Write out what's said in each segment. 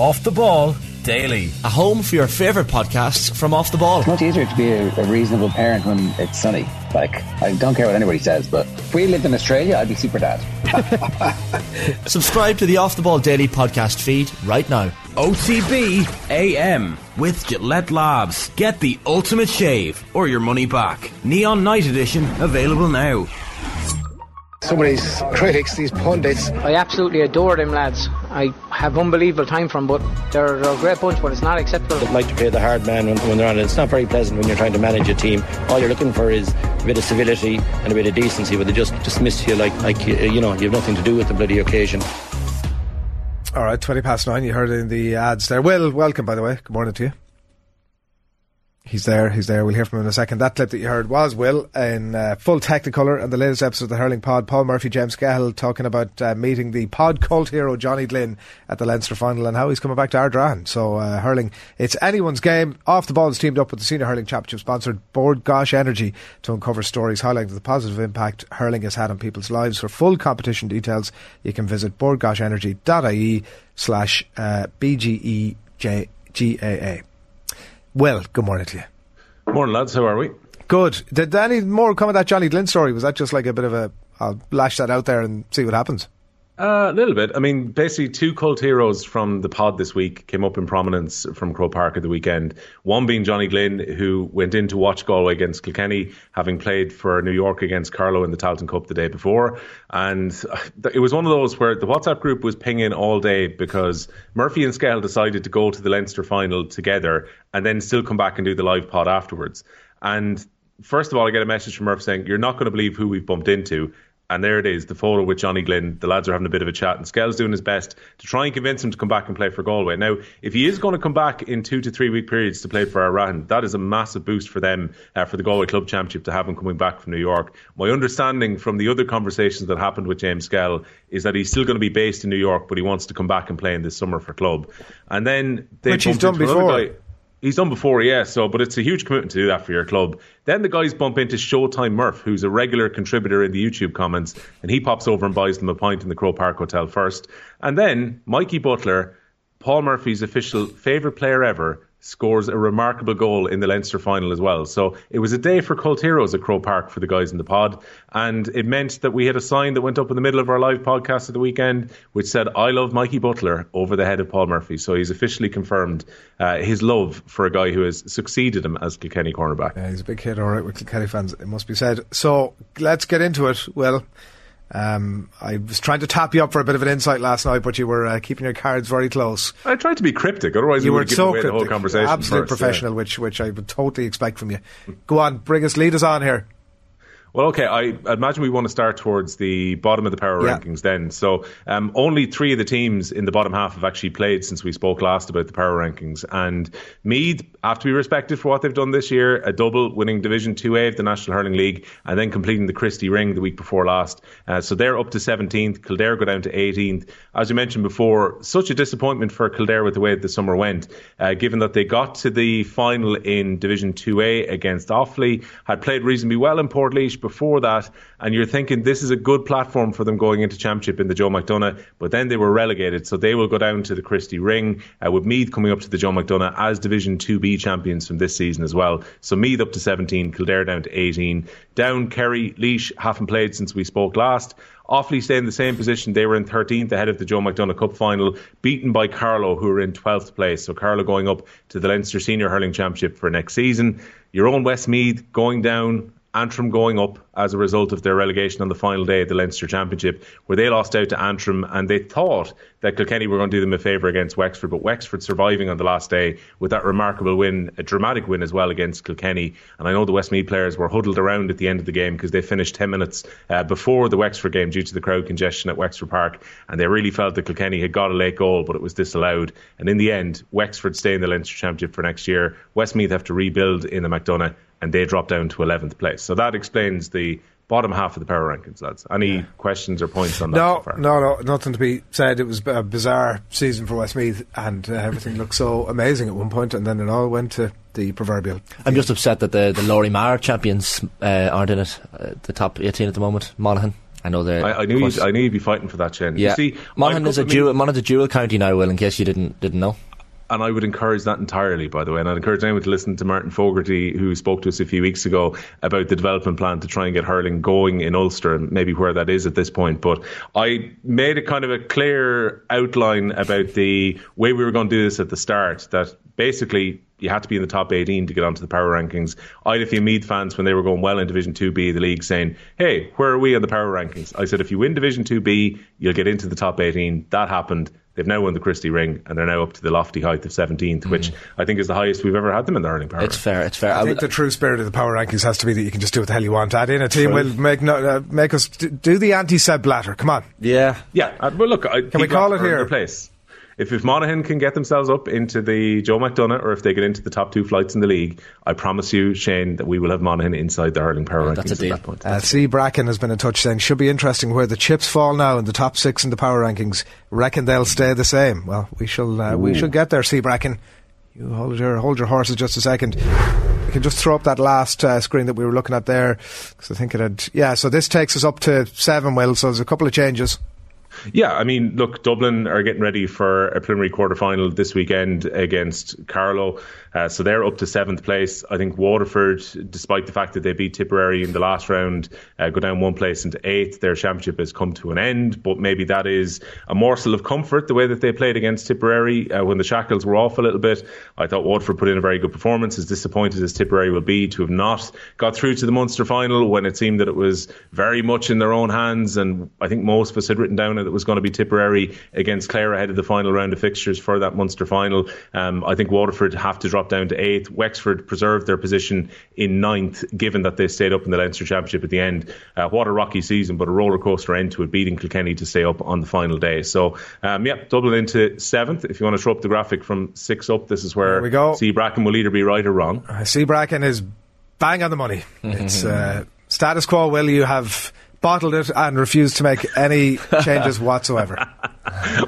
Off the Ball Daily. A home for your favourite podcasts from Off the Ball. It's much easier to be a, a, reasonable parent when it's sunny. Like, I don't care what anybody says, but if we lived in Australia, I'd be super dad. Subscribe to the Off the Ball Daily podcast feed right now. OTB AM with Gillette Labs. Get the ultimate shave or your money back. Neon Night Edition available now. Some of these critics, these pundits. I absolutely adore them lads. I have unbelievable time for them, but they're, they're a great bunch, but it's not acceptable. They like to play the hard man when, when they're on it. It's not very pleasant when you're trying to manage a team. All you're looking for is a bit of civility and a bit of decency, but they just dismiss you like, like you, you know, you have nothing to do with the bloody occasion. All right, 20 past nine. You heard it in the ads there. Will, welcome, by the way. Good morning to you. He's there, he's there. We'll hear from him in a second. That clip that you heard was Will in uh, full Technicolor and the latest episode of the Hurling Pod. Paul Murphy, James Skehill talking about uh, meeting the pod cult hero Johnny Glynn at the Leinster final and how he's coming back to Ardrahan. So, uh, hurling, it's anyone's game. Off the ball is teamed up with the Senior Hurling Championship sponsored Bord Gáis Energy to uncover stories highlighting the positive impact hurling has had on people's lives. For full competition details, you can visit bordgaisenergy.ie slash uh, BGEGAA. Well, good morning to you. Morning, lads. How are we? Good. Did any more come of that Johnny Glynn story? Was that just like a bit of a, I'll lash that out there and see what happens? Uh, a little bit. I mean, basically, two cult heroes from the pod this week came up in prominence from Croke Park at the weekend. One being Johnny Glynn, who went in to watch Galway against Kilkenny, having played for New York against Carlow in the Tailteann Cup the day before. And it was one of those where the WhatsApp group was pinging all day because Murphy and Skehill decided to go to the Leinster final together and then still come back and do the live pod afterwards. And first of all, I get a message from Murph saying, You're not going to believe who we've bumped into. And there it is, the photo with Johnny Glynn. The lads are having a bit of a chat, and Skehill's doing his best to try and convince him to come back and play for Galway. Now, if he is going to come back in two to three week periods to play for Iran, that is a massive boost for them uh, for the Galway Club Championship to have him coming back from New York. My understanding from the other conversations that happened with James Skell is that he's still going to be based in New York, but he wants to come back and play in this summer for club. And then they which he's done before. Guy, He's done before, yeah. So, but it's a huge commitment to do that for your club. Then the guys bump into Showtime Murph, who's a regular contributor in the YouTube comments, and he pops over and buys them a pint in the Croke Park Hotel first. And then Mikey Butler, Paul Murphy's official favourite player ever, scores a remarkable goal in the Leinster final as well. So it was a day for cult heroes at Croke Park for the guys in the pod. And it meant that we had a sign that went up in the middle of our live podcast of the weekend, which said, I love Mikey Butler over the head of Paul Murphy. So he's officially confirmed uh, his love for a guy who has succeeded him as Kilkenny cornerback. Yeah, he's a big hit, all right, with Kilkenny fans, it must be said. So let's get into it. Well, um, I was trying to tap you up for a bit of an insight last night, but you were uh, keeping your cards very close. I tried to be cryptic, otherwise you we were so away cryptic, the whole conversation. absolute first, professional, yeah. which which I would totally expect from you. Go on, bring us, lead us on here. Well, okay. I imagine we want to start towards the bottom of the power Yeah. rankings then. So, um, only three of the teams in the bottom half have actually played since we spoke last about the power rankings. And Meath have to be respected for what they've done this year a double, winning Division 2A of the National Hurling League, and then completing the Christy Ring the week before last. Uh, so they're up to 17th. Kildare go down to 18th. As you mentioned before, such a disappointment for Kildare with the way that the summer went, uh, given that they got to the final in Division 2A against Offaly, had played reasonably well in Portlaoise before that, and you're thinking this is a good platform for them going into Championship in the Joe McDonagh, but then they were relegated, so they will go down to the Christy Ring, uh, with Meath coming up to the Joe McDonagh as Division 2B champions from this season as well. So Meath up to 17, Kildare down to 18. Down Kerry, Laois haven't played since we spoke last. Offaly stay in the same position. They were in 13th ahead of the Joe McDonagh Cup final, beaten by Carlow, who are in 12th place. So Carlow going up to the Leinster Senior Hurling Championship for next season. Your own Westmeath going down, Antrim going up as a result of their relegation on the final day of the Leinster Championship, where they lost out to Antrim and they thought that Kilkenny were going to do them a favour against Wexford, but Wexford surviving on the last day with that remarkable win, a dramatic win as well against Kilkenny. And I know the Westmeath players were huddled around at the end of the game because they finished 10 minutes uh, before the Wexford game due to the crowd congestion at Wexford Park, and they really felt that Kilkenny had got a late goal, but it was disallowed. And in the end, Wexford stay in the Leinster Championship for next year. Westmeath have to rebuild in the McDonagh and they drop down to 11th place. So that explains the bottom half of the power rankings, lads. Any questions or points on that No, so far? no, no, nothing to be said. It was a bizarre season for Westmeath, and uh, everything looked so amazing at one point, and then it all went to the proverbial. I'm just upset that the, the Lory Meagher champions uh, aren't in it. Uh, the top 18 at the moment, Monaghan. I know that. I, I knew you'd, I knew you'd be fighting for that, Shane. Yeah, You see, Monaghan is a got- I mean- dual. Monaghan's a dual county now. Will, in case you didn't didn't know. And I would encourage that entirely, by the way. And I'd encourage anyone to listen to Martin Fogarty, who spoke to us a few weeks ago about the development plan to try and get hurling going in Ulster and maybe where that is at this point. But I made a kind of a clear outline about the way we were going to do this at the start that basically you had to be in the top 18 to get onto the power rankings. I had a few Meath fans when they were going well in Division 2B of the league saying, hey, where are we on the power rankings? I said, if you win Division 2B, you'll get into the top 18. That happened. They've now won the Christy Ring and they're now up to the lofty height of 17th, which I think is the highest we've ever had them in the hurling power. It's fair. It's fair. I I think would- the true spirit of the power rankings has to be that you can just do what the hell you want. Add in a team will make no, uh, make us d- do the anti Sepp Blatter. Come on. yeah. Yeah, uh, well, look, I, Can we call it here? Their place. If if Monaghan can get themselves up into the Joe McDonagh, or if they get into the top two flights in the league, I promise you, Shane, that we will have Monaghan inside the hurling power rankings that's a at that point. Uh, C. Bracken has been in touch saying should be interesting where the chips fall now in the top six in the power rankings. Reckon they'll stay the same. Well, we shall uh, we shall get there. C. Bracken, you hold your hold your horses just a second. We can just throw up that last uh, screen that we were looking at there because I think it had yeah. So this takes us up to seven. Will so there's a couple of changes. Yeah, I mean, look, Dublin are getting ready for a preliminary quarter final this weekend against Carlow. Uh, so they're up to seventh place. I think Waterford, despite the fact that they beat Tipperary in the last round, uh, go down one place into eighth. Their championship has come to an end, but maybe that is a morsel of comfort the way that they played against Tipperary uh, when the shackles were off a little bit. I thought Waterford put in a very good performance, as disappointed as Tipperary will be to have not got through to the Munster final when it seemed that it was very much in their own hands. And I think most of us had written down that it was going to be Tipperary against Clare ahead of the final round of fixtures for that Munster final. Um, I think Waterford have to drop down to eighth. Wexford preserved their position in ninth, given that they stayed up in the Leinster Championship at the end. Uh, what a rocky season, but a roller coaster end to it, beating Kilkenny to stay up on the final day. So, um, yeah, Dublin into seventh. If you want to throw up the graphic from six up, this is where There we go. C. Bracken will either be right or wrong. Uh, C. Bracken is bang on the money. It's uh, status quo. Will you have bottled it and refused to make any changes whatsoever?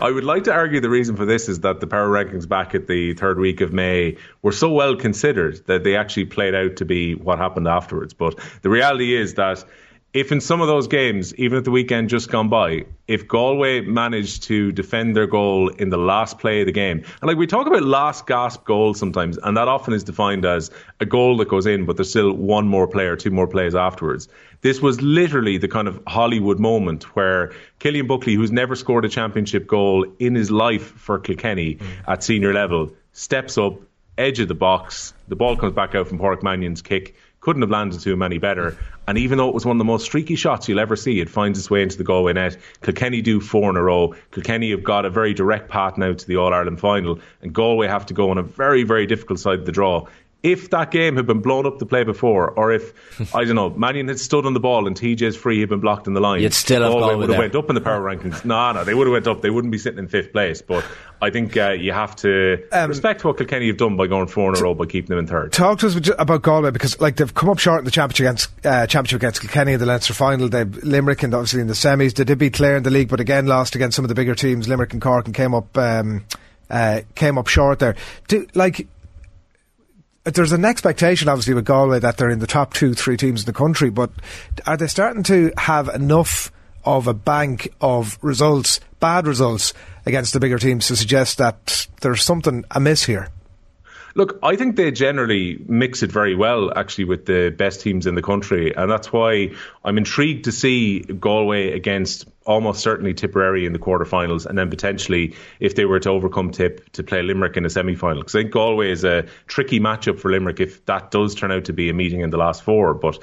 I would like to argue the reason for this is that the power rankings back at the third week of May were so well considered that they actually played out to be what happened afterwards. But the reality is that if in some of those games, even at the weekend just gone by, if Galway managed to defend their goal in the last play of the game, and like we talk about last gasp goals sometimes, and that often is defined as a goal that goes in, but there's still one more play or two more plays afterwards. This was literally the kind of Hollywood moment where Cillian Buckley, who's never scored a championship goal in his life for Kilkenny mm. at senior level, steps up, edge of the box, the ball comes back out from Pork Mannion's kick. Couldn't have landed to him any better. And even though it was one of the most streaky shots you'll ever see, it finds its way into the Galway net. Kilkenny do four in a row. Kilkenny have got a very direct path now to the All Ireland final, and Galway have to go on a very, very difficult side of the draw. If that game had been blown up to play before, or if I don't know, Mannion had stood on the ball and TJ's free had been blocked in the line, You'd still have Galway Galway would have there. went up in the power rankings. No, no, they would have went up. They wouldn't be sitting in fifth place. But I think uh, you have to Um, respect what Kilkenny have done by going four in a row by keeping them in third. Talk to us about Galway because like they've come up short in the championship against uh, championship against Kilkenny in the Leinster final. They've Limerick and obviously in the semis. They did beat Clare in the league, but again lost against some of the bigger teams, Limerick and Cork, and came up um, uh, came up short there. Do like there's an expectation, obviously, with Galway that they're in the top two, three teams in the country, but are they starting to have enough of a bank of results, bad results, against the bigger teams to suggest that there's something amiss here? Look, I think they generally mix it very well, actually, with the best teams in the country. And that's why I'm intrigued to see Galway against almost certainly Tipperary in the quarterfinals, and then potentially, if they were to overcome Tip, to play Limerick in a semi final. Because I think Galway is a tricky matchup for Limerick if that does turn out to be a meeting in the last four. But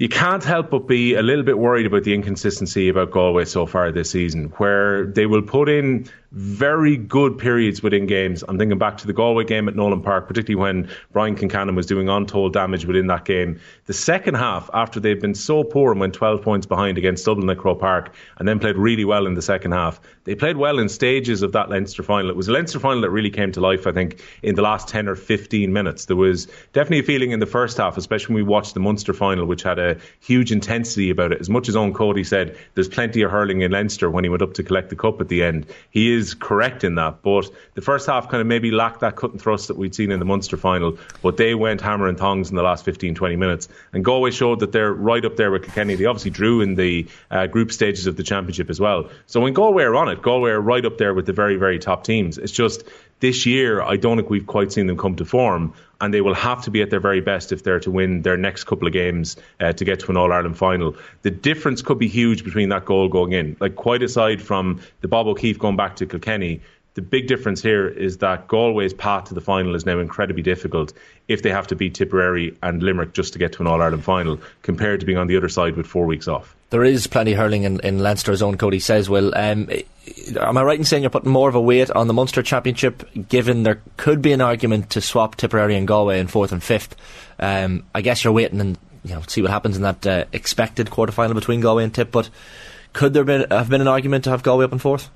you can't help but be a little bit worried about the inconsistency about Galway so far this season, where they will put in very good periods within games. I'm thinking back to the Galway game at Nowlan Park, particularly when Brian Concannon was doing untold damage within that game. The second half, after they'd been so poor and went 12 points behind against Dublin at Croke Park, and then played really well in the second half, they played well in stages of that Leinster final. It was a Leinster final that really came to life, I think, in the last 10 or 15 minutes. There was definitely a feeling in the first half, especially when we watched the Munster final, which had a huge intensity about it. As much as Eoin Cody said, there's plenty of hurling in Leinster when he went up to collect the cup at the end. He is is correct in that. But the first half kind of maybe lacked that cut and thrust that we'd seen in the Munster final. But they went hammer and tongs in the last 15, 20 minutes. And Galway showed that they're right up there with Kilkenny. They obviously drew in the uh, group stages of the championship as well. So when Galway are on it, Galway are right up there with the very, very top teams. It's just this year, I don't think we've quite seen them come to form, and they will have to be at their very best if they're to win their next couple of games uh, to get to an All Ireland final. The difference could be huge between that goal going in. Like, quite aside from the Bob O'Keeffe going back to Kilkenny, the big difference here is that Galway's path to the final is now incredibly difficult if they have to beat Tipperary and Limerick just to get to an All Ireland final, compared to being on the other side with four weeks off. There is plenty hurling in, in Leinster's own Cody says, Well, Um, am I right in saying you're putting more of a weight on the Munster Championship, given there could be an argument to swap Tipperary and Galway in fourth and fifth? Um, I guess you're waiting and you know see what happens in that uh, expected quarter final between Galway and Tip, but could there been, have been an argument to have Galway up in fourth?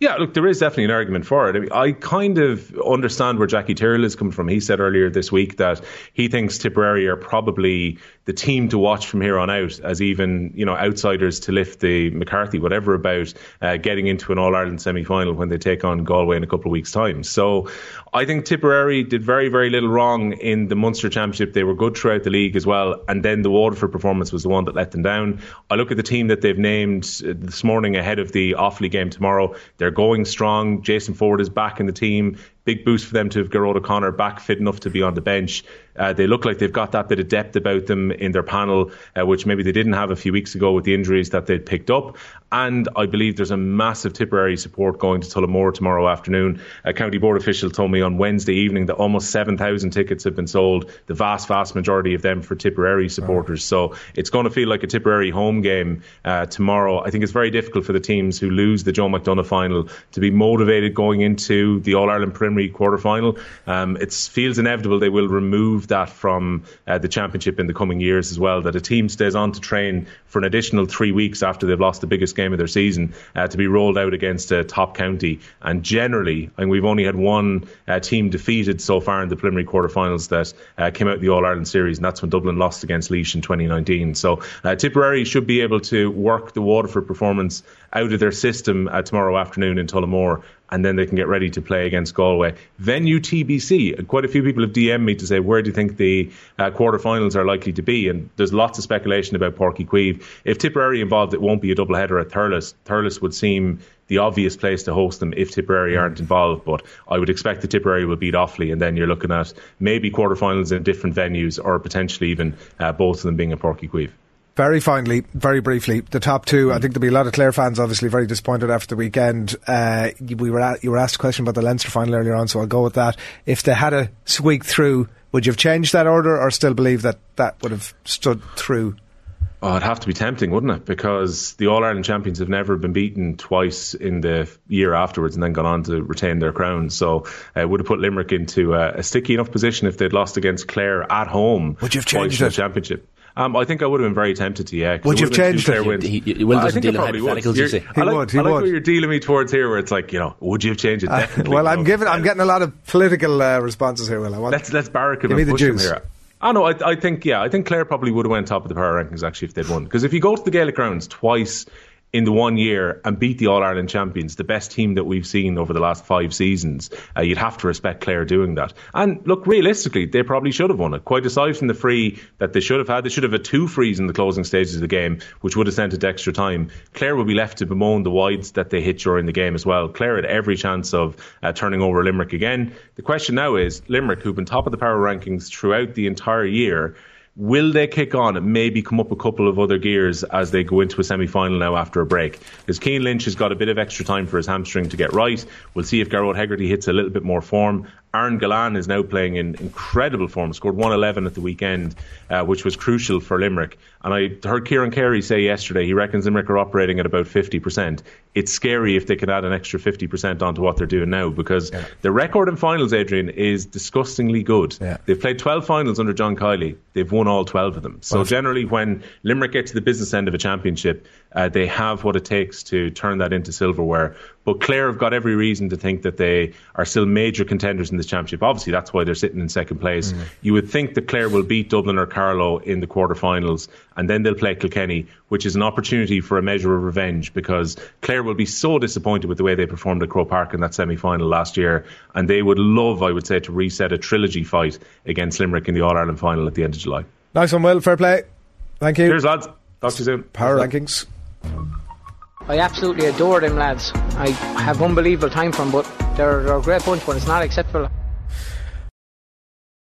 Yeah, look, there is definitely an argument for it. I, mean, I kind of understand where Jackie Tyrrell is coming from. He said earlier this week that he thinks Tipperary are probably the team to watch from here on out, as even you know outsiders to lift the McCarthy, whatever about uh, getting into an All Ireland semi final when they take on Galway in a couple of weeks' time. So I think Tipperary did very, very little wrong in the Munster Championship. They were good throughout the league as well, and then the Waterford performance was the one that let them down. I look at the team that they've named uh, this morning ahead of the Offaly game tomorrow. They're going strong. Jason Forde is back in the team big boost for them to have Gearóid O'Connor back fit enough to be on the bench. Uh, they look like they've got that bit of depth about them in their panel, uh, which maybe they didn't have a few weeks ago with the injuries that they'd picked up. And I believe there's a massive Tipperary support going to Tullamore tomorrow afternoon. A county board official told me on Wednesday evening that almost 7,000 tickets have been sold, the vast, vast majority of them for Tipperary supporters. So it's going to feel like a Tipperary home game uh, tomorrow. I think it's very difficult for the teams who lose the Joe McDonagh final to be motivated going into the All Ireland Premier quarter final. Um, it feels inevitable they will remove that from uh, the championship in the coming years as well. That a team stays on to train for an additional three weeks after they've lost the biggest game of their season uh, to be rolled out against a top county. And generally, I we've only had one uh, team defeated so far in the preliminary quarterfinals that uh, came out of the All Ireland series, and that's when Dublin lost against Laois in 2019. So uh, Tipperary should be able to work the Waterford performance out of their system uh, tomorrow afternoon in Tullamore and then they can get ready to play against Galway. Venue TBC. Quite a few people have DM'd me to say, where do you think the uh, quarterfinals are likely to be? And there's lots of speculation about Uí Chaoimh. If Tipperary involved, it won't be a double header at Thurles. Thurles would seem the obvious place to host them if Tipperary aren't involved. But I would expect the Tipperary will beat Offaly, and then you're looking at maybe quarterfinals in different venues, or potentially even uh, both of them being a Páirc Uí Chaoimh. Very finally, very briefly, the top two. I think there'll be a lot of Clare fans obviously very disappointed after the weekend. Uh, we were at, you were asked a question about the Leinster final earlier on, so I'll go with that. If they had a squeak through, would you have changed that order, or still believe that that would have stood through? Oh, it'd have to be tempting, wouldn't it? Because the All Ireland champions have never been beaten twice in the year afterwards and then gone on to retain their crown. So uh, it would have put Limerick into a, a sticky enough position if they'd lost against Clare at home. Would you have changed the championship? Um, I think I would have been very tempted to, yeah. Would you have changed it? Wins. He, he, Will doesn't deal in hypotheticals, you say. He I like, would, he I like would. what you're dealing me towards here, where it's like, you know, would you have changed it? Uh, well, I'm giving, I'm getting a lot of political uh, responses here, Will. I want let's, let's barrack him give me and the push juice. him here. I know. I, I think yeah. I think Clare probably would have went top of the power rankings actually if they'd won. Because if you go to the Gaelic grounds twice in the one year and beat the All Ireland champions, the best team that we've seen over the last five seasons, uh, you'd have to respect Clare doing that. And look, realistically, they probably should have won it. Quite aside from the free that they should have had, they should have had two frees in the closing stages of the game, which would have sent it to extra time. Clare would be left to bemoan the wides that they hit during the game as well. Clare had every chance of uh, turning over Limerick again. The question now is Limerick, who've been top of the power rankings throughout the entire year, Will they kick on and maybe come up a couple of other gears as they go into a semi final now after a break? Because Cian Lynch has got a bit of extra time for his hamstring to get right. We'll see if Gearóid Hegarty hits a little bit more form. Aaron Gillane is now playing in incredible form, scored 111 at the weekend, uh, which was crucial for Limerick. And I heard Kieran Carey say yesterday he reckons Limerick are operating at about 50%. It's scary if they can add an extra 50% onto what they're doing now because yeah. the record in finals, Adrian, is disgustingly good. Yeah. They've played 12 finals under John Kiely, They've won all 12 of them. So generally, when Limerick get to the business end of a championship, uh, they have what it takes to turn that into silverware. But Clare have got every reason to think that they are still major contenders in this championship. Obviously, that's why they're sitting in second place. Mm. You would think that Clare will beat Dublin or Carlow in the quarterfinals, and then they'll play Kilkenny, which is an opportunity for a measure of revenge because Clare will be so disappointed with the way they performed at Croke Park in that semi final last year, and they would love, I would say, to reset a trilogy fight against Limerick in the All Ireland final at the end of July. Nice one, Will. Fair play. Thank you. Cheers, lads. Talk to you soon. Power rankings. I absolutely adore them lads. I have unbelievable time for them, but they're, they're a great bunch, but it's not acceptable.